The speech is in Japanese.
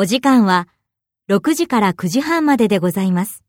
お時間は6時から9時半まででございます。